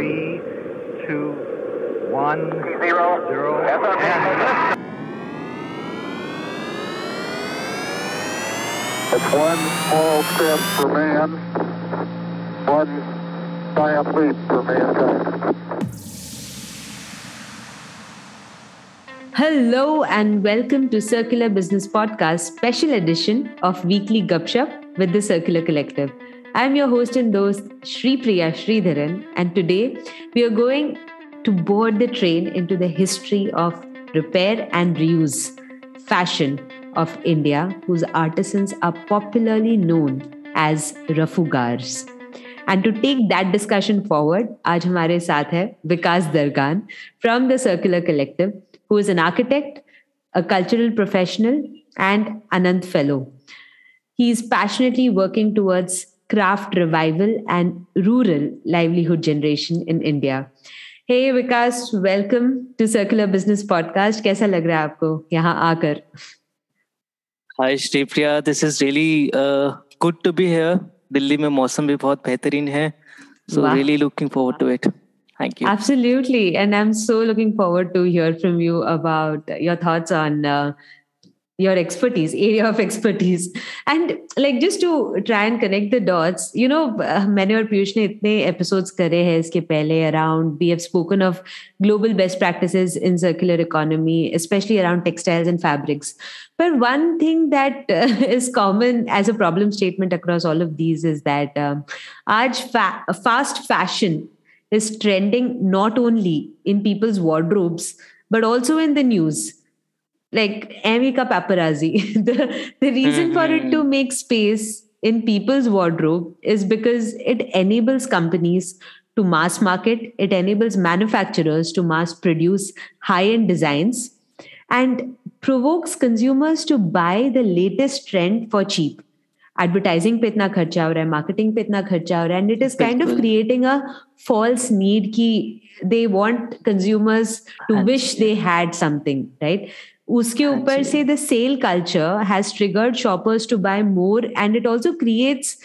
three, two, one, Zero. zero, and It's one small step for man, one giant leap for mankind. Hello and welcome to Circular Business Podcast special edition of Weekly Gupshup with the Circular Collective. I'm your host and host Shri Priya Sridharan and today we are going to board the train into the history of repair and reuse, fashion of India whose artisans are popularly known as Rafugars. And to take that discussion forward, आज हमारे साथ है विकास दरगान from the Circular Collective who is an architect, a cultural professional, and Anand Fellow. He is passionately working towards craft revival and rural livelihood generation in India. Hey Vikas, welcome to Circular Business Podcast. कैसा लग रहा है आपको यहाँ आकर? हाय Sripriya this is really good to be here Delhi में मौसम भी बहुत बेहतरीन है सो वाह। Really looking forward to it thank you Absolutely. And I'm so looking forward to hear from you about your thoughts on uh, your expertise, area of expertise. And like just to try and connect the dots, you know, uh, मैंने और पीयूष ने इतने episodes करे हैं इसके पहले around, we have spoken of global best practices in circular economy, especially around textiles and fabrics. But one thing that uh, is common as a problem statement across all of these is that um, आज fa- fast fashion is trending not only in people's wardrobes but also in the news like Amika paparazzi the, the reason for it to make space in people's wardrobe is because it enables companies to mass market it enables manufacturers to mass produce high end designs and provokes consumers to buy the latest trend for cheap advertising पे इतना खर्चा हो रहा है marketing पे इतना खर्चा हो रहा है and it is kind of बिल्कुल। creating a false need कि they want consumers to हाँ wish ji. they had something right उसके हाँ ऊपर जी। से the sale culture has triggered shoppers to buy more and it also creates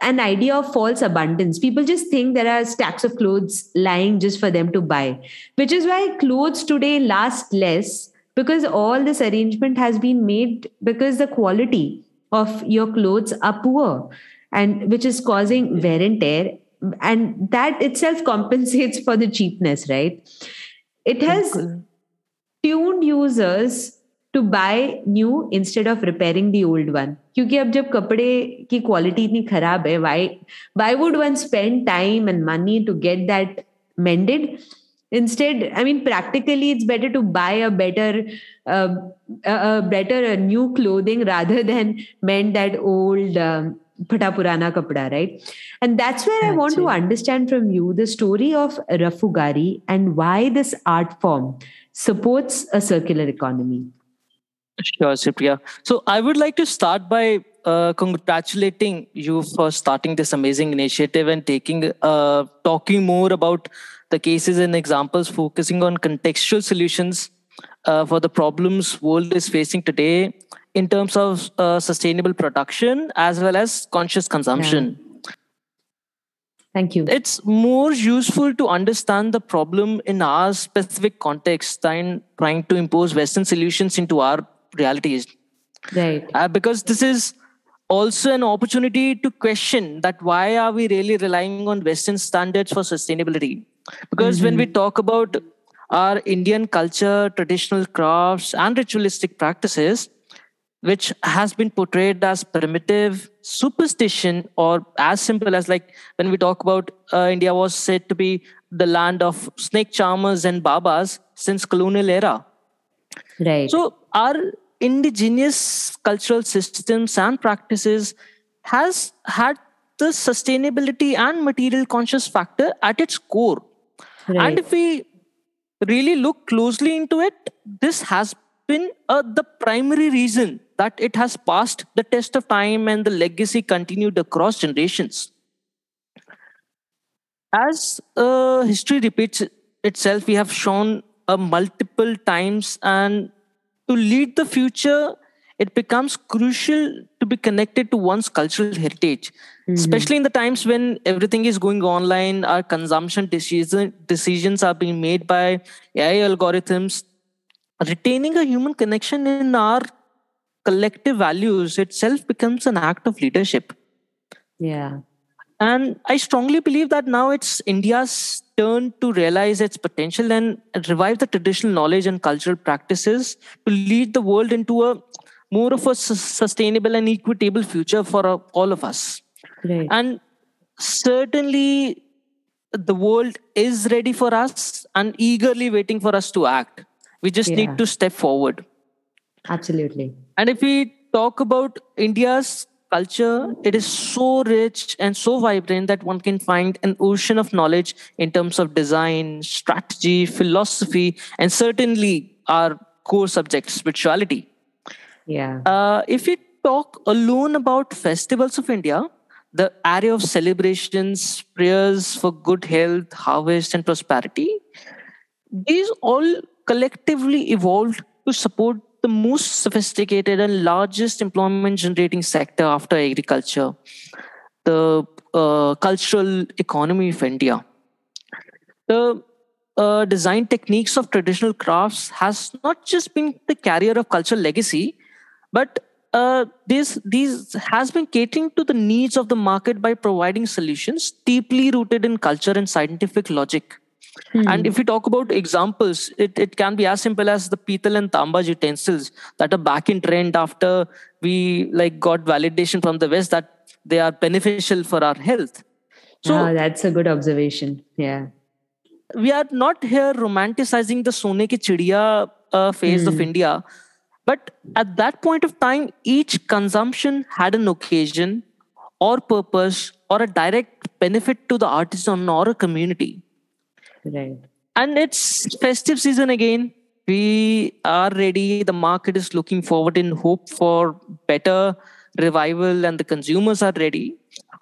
an idea of false abundance. People just think there are stacks of clothes lying just for them to buy, which is why clothes today last less because all this arrangement has been made because the quality of your clothes are poor and which is causing wear and tear. And that itself compensates for the cheapness, right? It has बिल्कुल। tuned users to buy new instead of repairing the old one क्योंकि अब जब कपड़े की quality इतनी खराब है why why would one spend time and money to get that mended instead i mean practically it's better to buy a better uh, a, a better uh, new clothing rather than mend that old um, phata purana kapda right and that's where i want to Actually. understand from you the story of rafugari and why this art form supports a circular economy Sure, Supriya. So I would like to start by uh, congratulating you for starting this amazing initiative and taking uh, talking more about the cases and examples, focusing on contextual solutions uh, for the problems world is facing today in terms of uh, sustainable production as well as conscious consumption. Thank you. It's more useful to understand the problem in our specific context than trying to impose western solutions into our realities. Right. Uh, because this is also an opportunity to question that why are we really relying on western standards for sustainability? Because when we talk about our indian culture traditional crafts and ritualistic practices which has been portrayed as primitive superstition or as simple as like when we talk about uh, india was said to be the land of snake charmers and babas since colonial era. Right. So our indigenous cultural systems and practices has had the sustainability and material conscious factor at its core. Right. and if we really look closely into it this has been uh, the primary reason that it has passed the test of time and the legacy continued across generations as uh, history repeats itself we have shown uh, multiple times and to lead the future it becomes crucial to be connected to one's cultural heritage, Mhm. especially in the times when everything is going online, our consumption decision, decisions are being made by AI algorithms. Retaining a human connection in our collective values itself becomes an act of leadership. Yeah. And I strongly believe that now it's India's turn to realize its potential and revive the traditional knowledge and cultural practices to lead the world into a more of a sus- sustainable and equitable future for uh, all of us. Right. And certainly, the world is ready for us and eagerly waiting for us to act. We just Yeah. need to step forward. Absolutely. And if we talk about India's culture, it is so rich and so vibrant that one can find an ocean of knowledge in terms of design, strategy, philosophy, and certainly our core subject, spirituality. Yeah. Uh, if we talk alone about festivals of India, the array of celebrations, prayers for good health, harvest, and prosperity, these all collectively evolved to support the most sophisticated and largest employment generating sector after agriculture, the uh, cultural economy of India. The uh, design techniques of traditional crafts has not just been the carrier of cultural legacy, but uh, this these has been catering to the needs of the market by providing solutions deeply rooted in culture and scientific logic. And if we talk about examples, it, it can be as simple as the pital and tamba utensils that are back in trend after we like got validation from the West that they are beneficial for our health. So Ah, that's a good observation. Yeah. we are not here romanticizing the sone ki chidiya uh, phase of Hmm. India, but at that point of time, each consumption had an occasion or purpose or a direct benefit to the artisan or a community. Right. And it's festive season again. We are ready. The market is looking forward in hope for better revival, and the consumers are ready.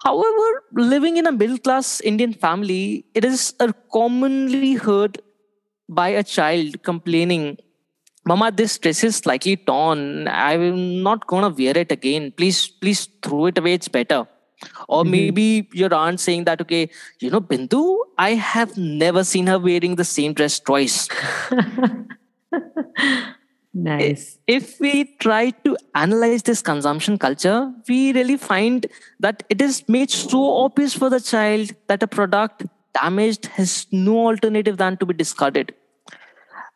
However, living in a middle class Indian family, it is commonly heard by a child complaining, Mama, this dress is slightly torn. I'm not gonna wear it again. Please, please throw it away. It's better. Or Mhm. maybe your aunt saying that, okay, you know, Bindu, I have never seen her wearing the same dress twice. nice. If we try to analyze this consumption culture, we really find that it is made so obvious for the child that a product damaged has no alternative than to be discarded.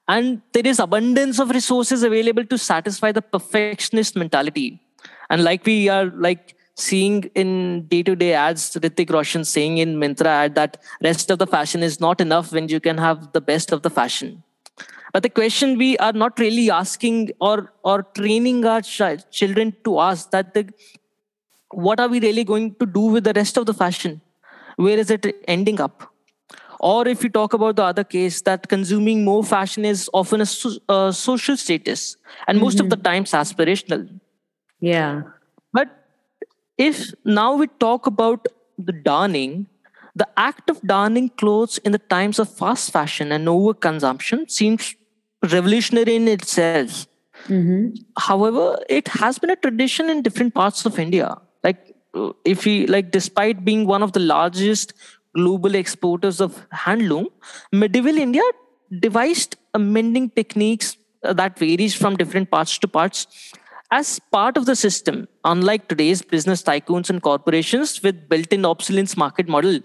And there is abundance of resources available to satisfy the perfectionist mentality. And like we are like seeing in day-to-day ads, Hrithik Roshan saying in Myntra ad that rest of the fashion is not enough when you can have the best of the fashion. But the question we are not really asking or or training our chi- children to ask that the, what are we really going to do with the rest of the fashion? Where is it ending up? Or if you talk about the other case, that consuming more fashion is often a, so, a social status and most of the mm-hmm. times aspirational. Yeah. If now we talk about the darning, the act of darning clothes in the times of fast fashion and overconsumption seems revolutionary in itself. hmm However, it has been a tradition in different parts of India. Like, uh, if we like, despite being one of the largest global exporters of handloom, medieval India devised a mending techniques uh, that varies from different parts to parts as part of the system. Unlike today's business tycoons and corporations with built-in obsolescence market model,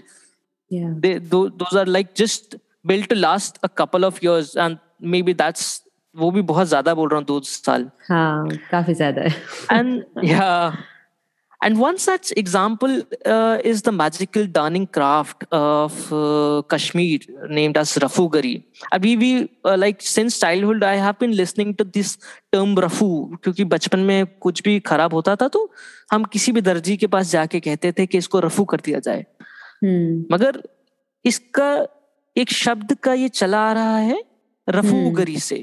Yeah. they those, those are like just built to last a couple of years and maybe that's वो भी बहुत ज्यादा बोल रहा हूँ दो साल हाँ काफी ज्यादा है and yeah and one such example uh, is the magical darning craft of uh, kashmir named as rafugari and we, we uh, like since childhood i have been listening to this term rafu क्योंकि बचपन में कुछ भी खराब होता था तो हम किसी भी दर्जी के पास जाके कहते थे कि इसको रफू कर दिया जाए हम्म मगर इसका एक शब्द का ये चला आ रहा है रफूगरी से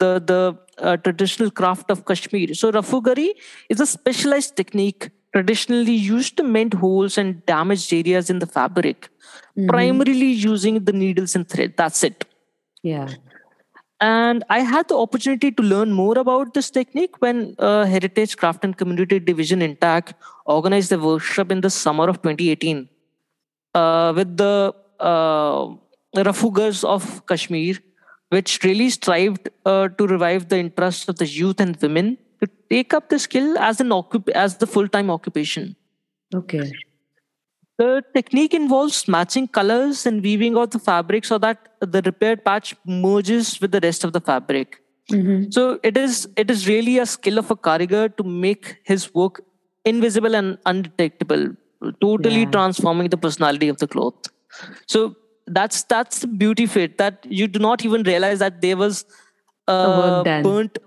the the uh, traditional craft of Kashmir. So rafugari is a specialized technique traditionally used to mend holes and damaged areas in the fabric, Mhm. primarily using the needles and thread. That's it. yeah and I had the opportunity to learn more about this technique when uh, Heritage Craft and Community Division INTACH organized a workshop in the summer of 2018 uh, with the uh, Rafugars of Kashmir, which really strived uh, to revive the interest of the youth and women to take up the skill as an occup- as the full-time occupation. Okay. The technique involves matching colors and weaving of the fabric so that the repaired patch merges with the rest of the fabric. Mm-hmm. So it is it is really a skill of a karigar to make his work invisible and undetectable, totally Yeah. transforming the personality of the cloth. So that's that's the beauty of it that you do not even realize that there was uh, burnt.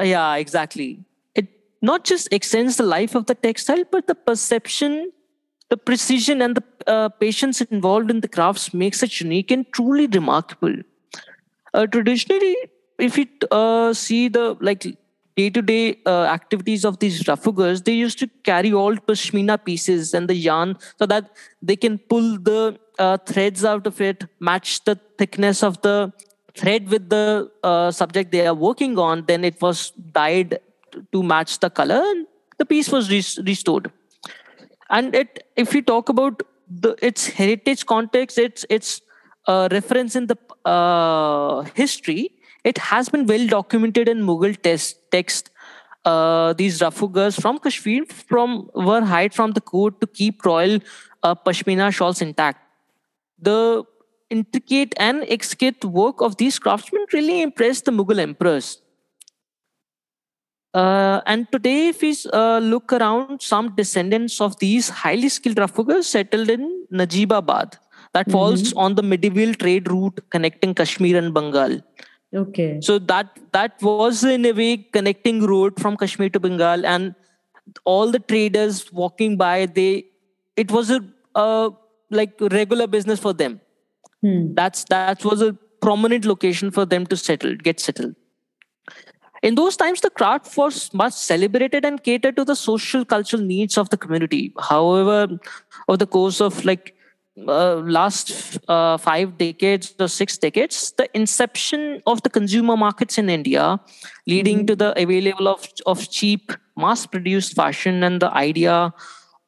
Yeah, exactly. It not just extends the life of the textile, but the perception, the precision, and the uh, patience involved in the crafts makes it unique and truly remarkable. Uh, traditionally, if you uh, see the like day-to-day uh, activities of these rafugars, they used to carry all pashmina pieces and the yarn so that they can pull the uh, threads out of it, match the thickness of the thread with the uh, subject they are working on. Then it was dyed to match the color, and the piece was res- restored. And it if we talk about the its heritage context its its uh, reference in the uh, history. It has been well documented in mughal test, text. Uh, these rafugars from kashmir from were hired from the court to keep royal uh, pashmina shawls intact. The intricate and exquisite work of these craftsmen really impressed the mughal emperors uh, and today, if we uh, look around, some descendants of these highly skilled Rafugars settled in Najibabad, that falls on the medieval trade route connecting Kashmir and Bengal. Okay. So that that was in a way connecting road from Kashmir to Bengal, and all the traders walking by, they it was a uh, like regular business for them. Hmm. That's that was a prominent location for them to settle, get settled. In those times, the craft was much celebrated and catered to the social cultural needs of the community. However, over the course of like uh, last uh, five decades or six decades, the inception of the consumer markets in India, leading to the available of of cheap, mass-produced fashion, and the idea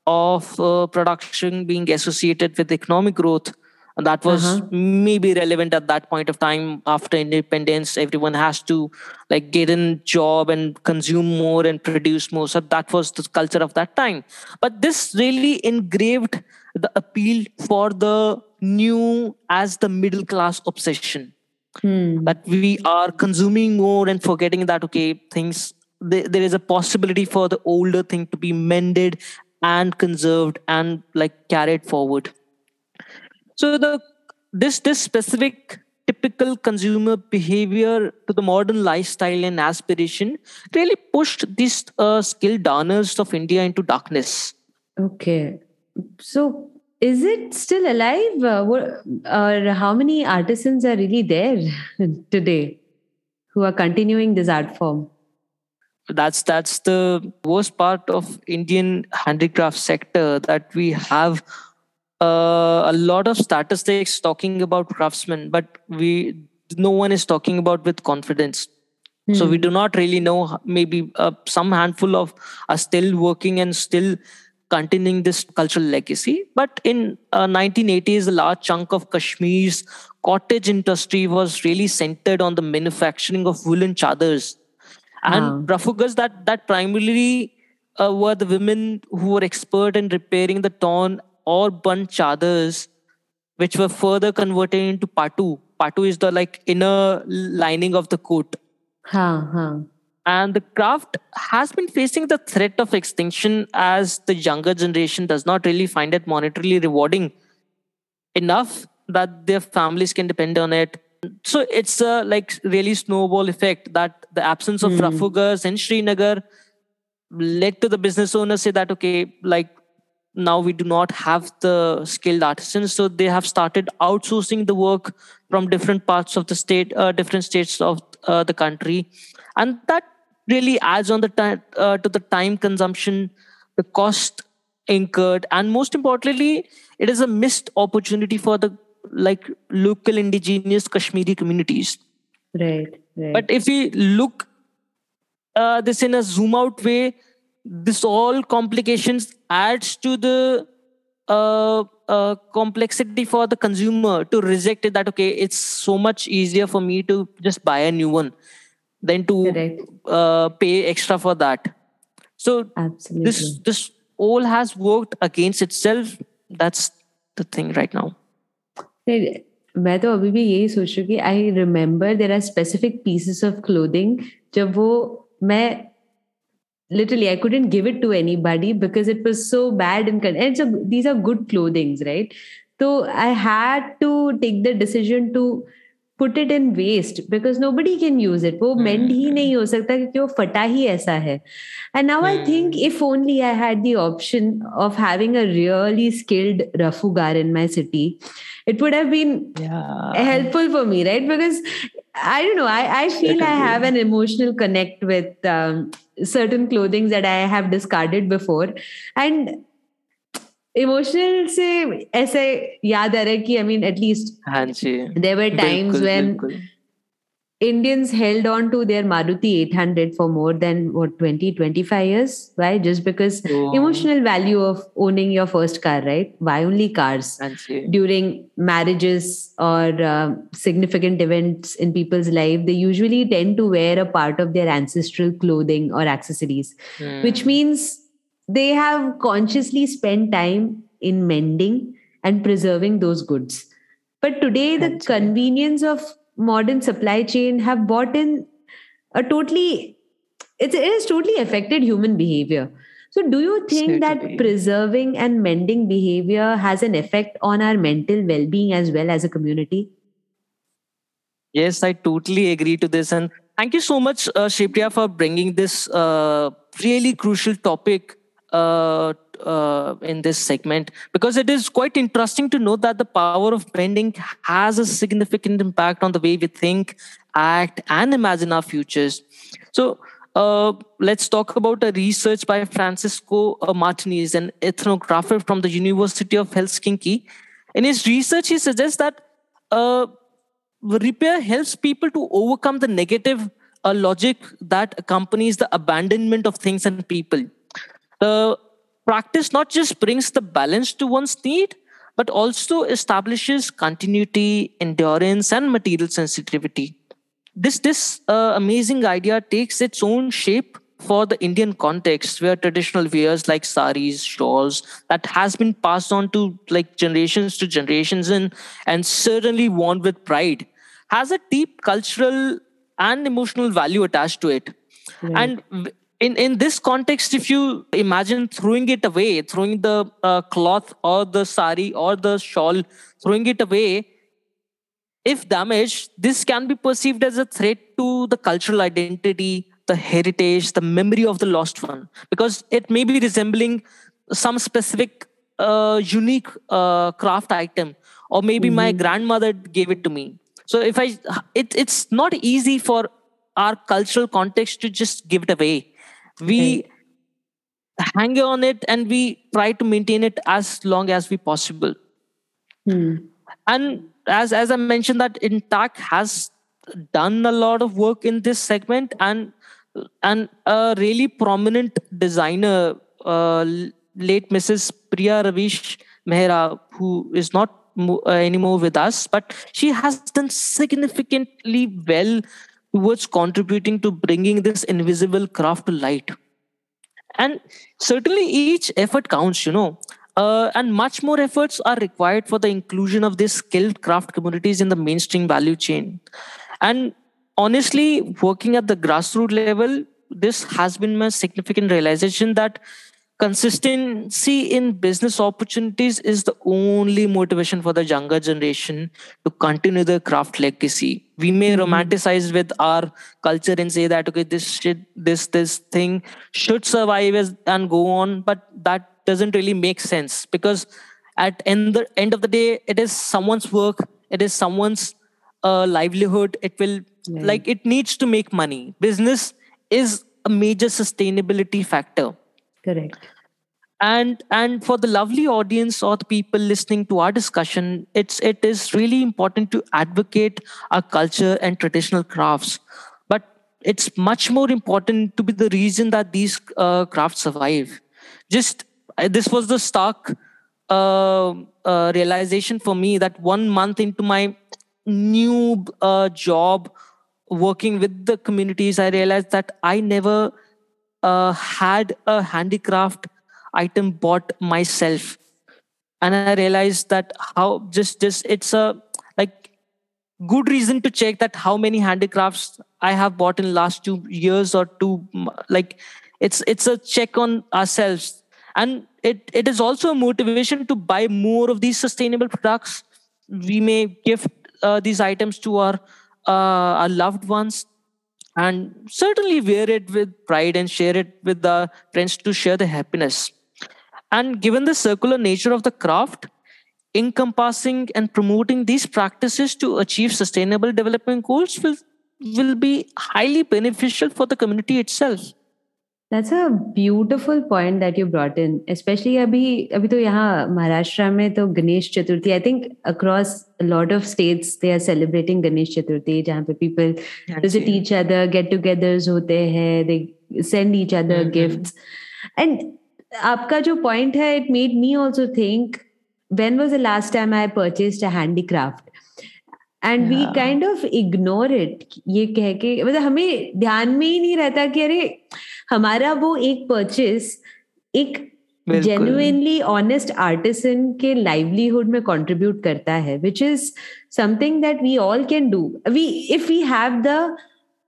of uh, production being associated with economic growth that was Uh-huh. maybe relevant at that point of time after independence. Everyone has to like get in job and consume more and produce more. So that was the culture of that time. But this really engraved the appeal for the new as the middle class obsession. Hmm. that we are consuming more and forgetting that okay things there, there is a possibility for the older thing to be mended and conserved and like carried forward so the this this specific typical consumer behavior to the modern lifestyle and aspiration really pushed these uh, skilled darners of india into darkness Okay. So, is it still alive? Uh, what, or how many artisans are really there today who are continuing this art form? that's that's the worst part of indian handicraft sector that we have uh, a lot of statistics talking about craftsmen but we no one is talking about with confidence. So we do not really know maybe uh, some handful of are still working and still continuing this cultural legacy. But in uh, 1980s a large chunk of kashmir's cottage industry was really centered on the manufacturing of woolen chadars. And Wow. rafugars that that primarily uh, were the women who were expert in repairing the torn or burnt chadars which were further converted into patu patu is the like inner lining of the coat Huh, huh. and the craft has been facing the threat of extinction as the younger generation does not really find it monetarily rewarding enough that their families can depend on it so it's a like really snowball effect that the absence of Hmm. rafugars in srinagar led to the business owners say that okay like now we do not have the skilled artisans so they have started outsourcing the work from different parts of the state uh, different states of uh, the country and that really adds on the time uh, to the time consumption the cost incurred and most importantly it is a missed opportunity for the like local indigenous kashmiri communities right, right. But if we look uh, this in a zoom out way, this all complications adds to the uh, uh, complexity for the consumer to reject it that okay it's so much easier for me to just buy a new one than to Correct. uh, pay extra for that so Absolutely. this this all has worked against itself that's the thing right now नहीं, मैं तो अभी भी यही सोच रही हूँ कि I remember there are specific pieces of clothing जब वो मैं literally i couldn't give it to anybody because it was so bad and con- and it's a, these are good clothings right so i had to take the decision to put it in waste because nobody can use it वो mend ही नहीं हो सकता क्योंकि वो फटा ही ऐसा है and now i think if only i had the option of having a really skilled rafugar in my city it would have been yeah helpful for me, right? Because I don't know, I, I feel I have an emotional connect with um, certain clothing that I have discarded before. And emotional से ऐसे याद आ रहा है कि I mean, at least हाँ जी there Indians held on to their Maruti 800 for more than what 20 25 years? Why? Just because Oh. emotional value of owning your first car right? Why only cars? During marriages or uh, significant events in people's life they usually tend to wear a part of their ancestral clothing or accessories which Hmm. means they have consciously spent time in mending and preserving those goods. But today the convenience of modern supply chain have bought in a totally it's, it has totally affected human behavior. So do you think that preserving and mending behavior has an effect on our mental well-being as well as a community? Yes, I totally agree to this. And thank you so much, uh, Shripriya, for bringing this uh, really crucial topic uh, uh, in this segment because it is quite interesting to know that the power of branding has a significant impact on the way we think, act, and imagine our futures. So, uh, let's talk about a research by Francisco uh, Martinez, an ethnographer from the University of Helsinki. In his research, he suggests that uh, repair helps people to overcome the negative uh, logic that accompanies the abandonment of things and people. The practice not just brings the balance to one's need, but also establishes continuity, endurance, and material sensitivity. This this uh, amazing idea takes its own shape for the Indian context, where traditional wears like saris, shawls, that has been passed on to like generations to generations, and and certainly worn with pride, has a deep cultural and emotional value attached to it. And w- in in this context, if you imagine throwing it away, throwing the uh, cloth or the sari or the shawl, throwing it away, if damaged, this can be perceived as a threat to the cultural identity, the heritage, the memory of the lost one, because it may be resembling some specific uh, unique uh, craft item, or maybe my grandmother gave it to me. So if I, it, it's not easy for our cultural context to just give it away. We hang on it and we try to maintain it as long as we possible Hmm. and as as i mentioned that INTACH has done a lot of work in this segment and and a really prominent designer uh, late mrs priya ravish mehra who is not mo- uh, anymore with us but she has done significantly well towards contributing to bringing this invisible craft to light. And certainly each effort counts you know. Uh, and much more efforts are required for the inclusion of these skilled craft communities in the mainstream value chain. And honestly working at the grassroots level this has been my significant realization that consistency in business opportunities is the only motivation for the younger generation to continue the craft legacy. We may romanticize with our culture and say that okay this shit this this thing should survive as, and go on but that doesn't really make sense because at end the end of the day it is someone's work it is someone's uh, livelihood. It will like it needs to make money. Business is a major sustainability factor correct. And and for the lovely audience or the people listening to our discussion it's it is really important to advocate our culture and traditional crafts. But it's much more important to be the reason that these uh, crafts survive. Just uh, this was the stark uh, uh, realization for me that one month into my new uh, job working with the communities i realized that i never uh, had a handicraft item bought myself. And i realized that how just just it's a like good reason to check that how many handicrafts i have bought in last two years or two like it's it's a check on ourselves. And it, it is also a motivation to buy more of these sustainable products. We may gift uh, these items to our uh, our loved ones and certainly wear it with pride and share it with the friends to share the happiness. And given the circular nature of the craft encompassing and promoting these practices to achieve sustainable development goals will will be highly beneficial for the community itself that's a beautiful point that you brought in, especially abhi, abhi to yahan Maharashtra mein to Ganesh Chaturthi. I think across a lot of states they are celebrating Ganesh Chaturthi, jahan pe people visit each other, get-togethers hote hai, they send each other mm-hmm. gifts. And आपका जो point है, it made me also think, when was the last time I purchased a handicraft? And we kind of ignore it ये कह के मतलब हमें ध्यान में ही नहीं रहता कि अरे हमारा वो एक परचेस एक जेन्युइनली ऑनेस्ट आर्टिसन के लाइवलीहुड में कंट्रीब्यूट करता है which is something that we all can do we if we have the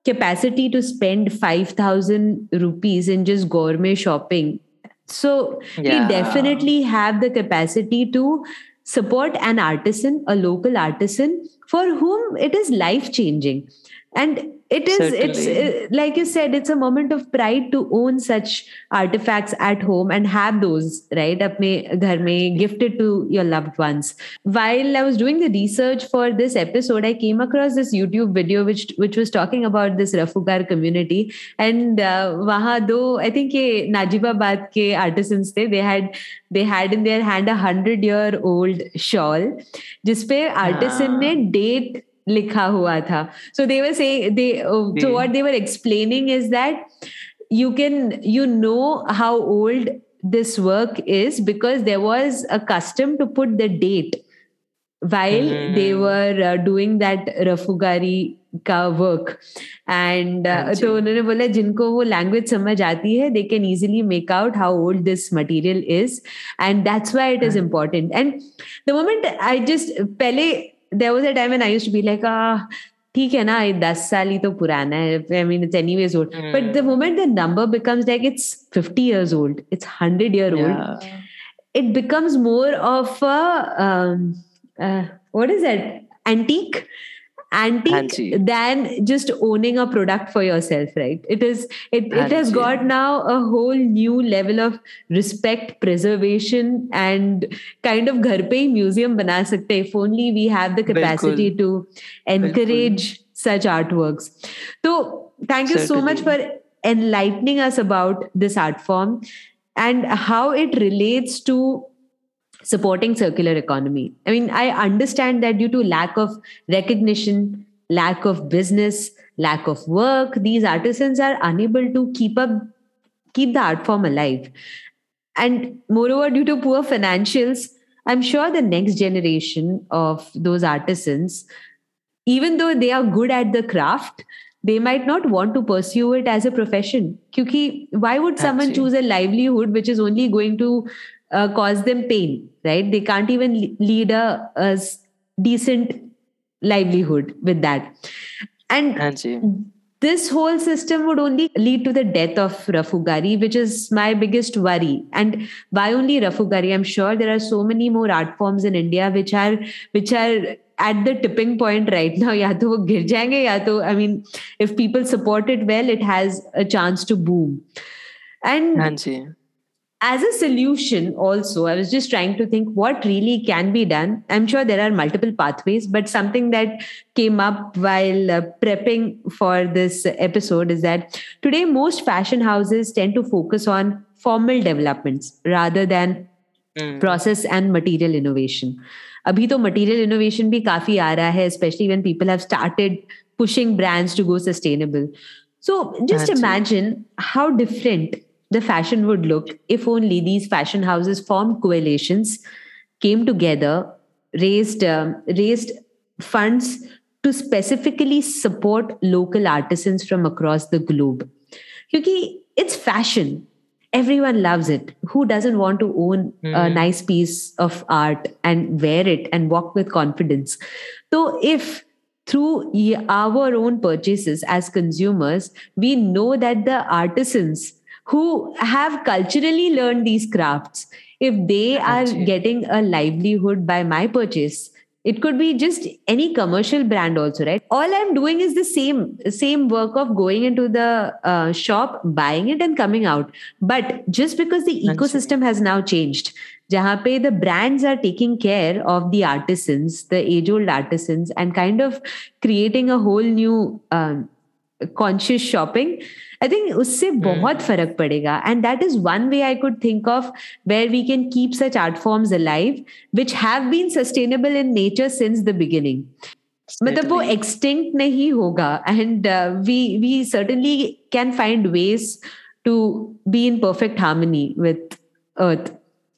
capacity to spend 5000 rupees in just gourmet shopping so yeah. we definitely have the capacity to support an artisan a local artisan for whom it is life changing and it is Certainly. it's uh, like you said it's a moment of pride to own such artifacts at home and have those right apne ghar mein gifted to your loved ones while i was doing the research for this episode i came across this youtube video which which was talking about this rafugar community and uh, wahan do i think ye najibabad ke artisans the they had they had in their hand a 100 year old shawl जिसपे artisan ने date लिखा हुआ था। So they were say they so what they were explaining is that you can you know how old this work is because there was a custom to put the date while mm. they were uh, doing that rafugari का work and तो उन्होंने बोला जिनको वो language समझ आती है they can easily make out how old this material is and that's why it is important and the moment I just पहले देर was a time and I use to be like ठीक है ना दस साल ही तो पुराना है I mean it's anyways old but the moment the number becomes like it's fifty years old it's hundred year old it becomes more of a um, uh, what is it antique Antique than just owning a product for yourself right? It is it, it has got now a whole new level of respect preservation and kind of ghar pe museum bana sakte if only we have the capacity to encourage such artworks. So thank you Certainly. so much for enlightening us about this art form and how it relates to supporting circular economy. I mean i understand that due to lack of recognition lack of business lack of work these artisans are unable to keep up keep the art form alive. And moreover due to poor financials i'm sure the next generation of those artisans even though they are good at the craft they might not want to pursue it as a profession. Kyuki, why would someone choose a livelihood which is only going to uh, cause them pain right they can't even lead a, a decent livelihood with that and this whole system would only lead to the death of Rafugari, which is my biggest worry. And why only Rafugari? I'm sure there are so many more art forms in India which are which are at the tipping point right now. Ya to wo gir jayenge, ya to, I mean, if people support it well, it has a chance to boom. And as a solution also i was just trying to think what really can be done i'm sure there are multiple pathways but something that came up while uh, prepping for this episode is that today most fashion houses tend to focus on formal developments rather than Mm. process and material innovation. अभी तो material innovation भी काफी आ रहा है, especially when people have started pushing brands to go sustainable. So just That's it. imagine how different the fashion would look if only these fashion houses formed coalitions, came together, raised um, raised funds to specifically support local artisans from across the globe. Because it's fashion. Everyone loves it. Who doesn't want to own a Mhm. nice piece of art and wear it and walk with confidence? So, if through our own purchases as consumers, we know that the artisans who have culturally learned these crafts, if they are getting a livelihood by my purchase, it could be just any commercial brand also right? All i'm doing is the same same work of going into the uh, shop buying it and coming out. But just because the That's ecosystem has now changed jahan pe the brands are taking care of the artisans the age old artisans and kind of creating a whole new um, conscious shopping i think usse bahut farak padega and that is one way i could think of where we can keep such art forms alive which have been sustainable in nature since the beginning मतलब वो Certainly. extinct नहीं होगा and uh, we we certainly can find ways to be in perfect harmony with earth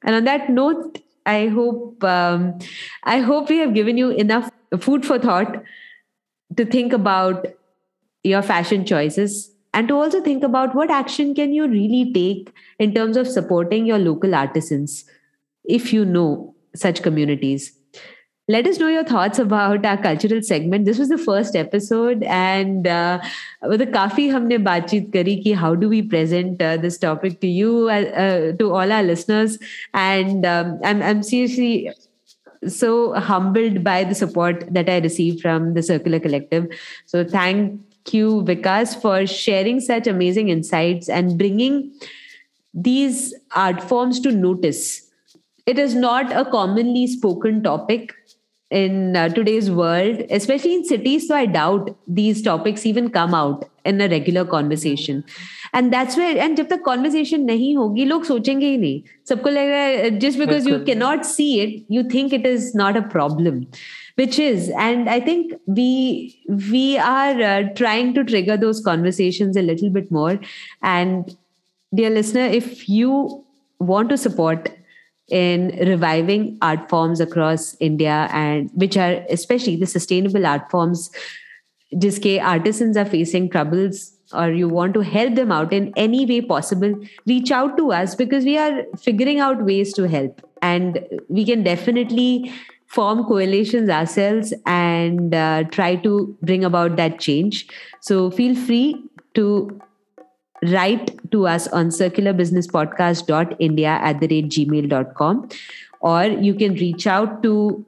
and on that note i hope um, i hope we have given you enough food for thought to think about your fashion choices and to also think about what action can you really take in terms of supporting your local artisans if you know such communities. Let us know your thoughts about our cultural segment. This was the first episode and uh, with the kafi humne baatcheet kari ki how do we present uh, this topic to you uh, uh, to all our listeners. And um, I'm, I'm seriously so humbled by the support that i received from the circular collective. So thank you, Vikas, for sharing such amazing insights and bringing these art forms to notice. It is not a commonly spoken topic in uh, today's world, especially in cities. So I doubt these topics even come out in a regular conversation. And that's where, and जब तक conversation नहीं होगी लोग सोचेंगे ही नहीं सबको लग रहा है just because you बिल्कुल। cannot see it, you think it is not a problem, which is, and I think we we are uh, trying to trigger those conversations a little bit more. And dear listener, if you want to support in reviving art forms across India and which are especially the sustainable art forms, jiske artisans are facing troubles or you want to help them out in any way possible, reach out to us because we are figuring out ways to help. And we can definitely form coalitions ourselves and uh, try to bring about that change. So feel free to write to us on circularbusinesspodcast.india at the rate gmail.com or you can reach out to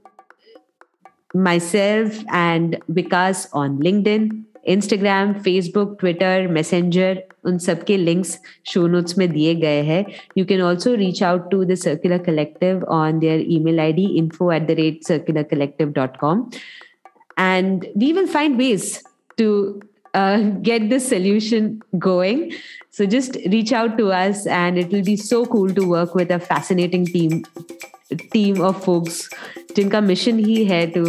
myself and Vikas on LinkedIn, Instagram, Facebook, Twitter, Messenger. उन सबके links show notes में दिए गए हैं. You can also reach out to the Circular Collective on their email ID info at the rate circularcollective.com. And we will find ways to uh, get this solution going. So just reach out to us, and it will be so cool to work with a fascinating team team of folks जिनका mission ही है to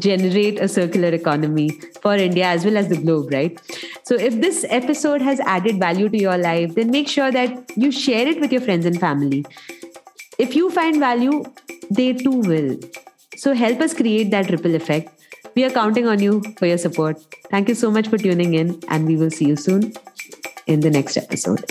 generate a circular economy for India as well as the globe, right? So, if this episode has added value to your life, then make sure that you share it with your friends and family. If you find value, they too will. So, help us create that ripple effect. We are counting on you for your support. Thank you so much for tuning in, and we will see you soon in the next episode.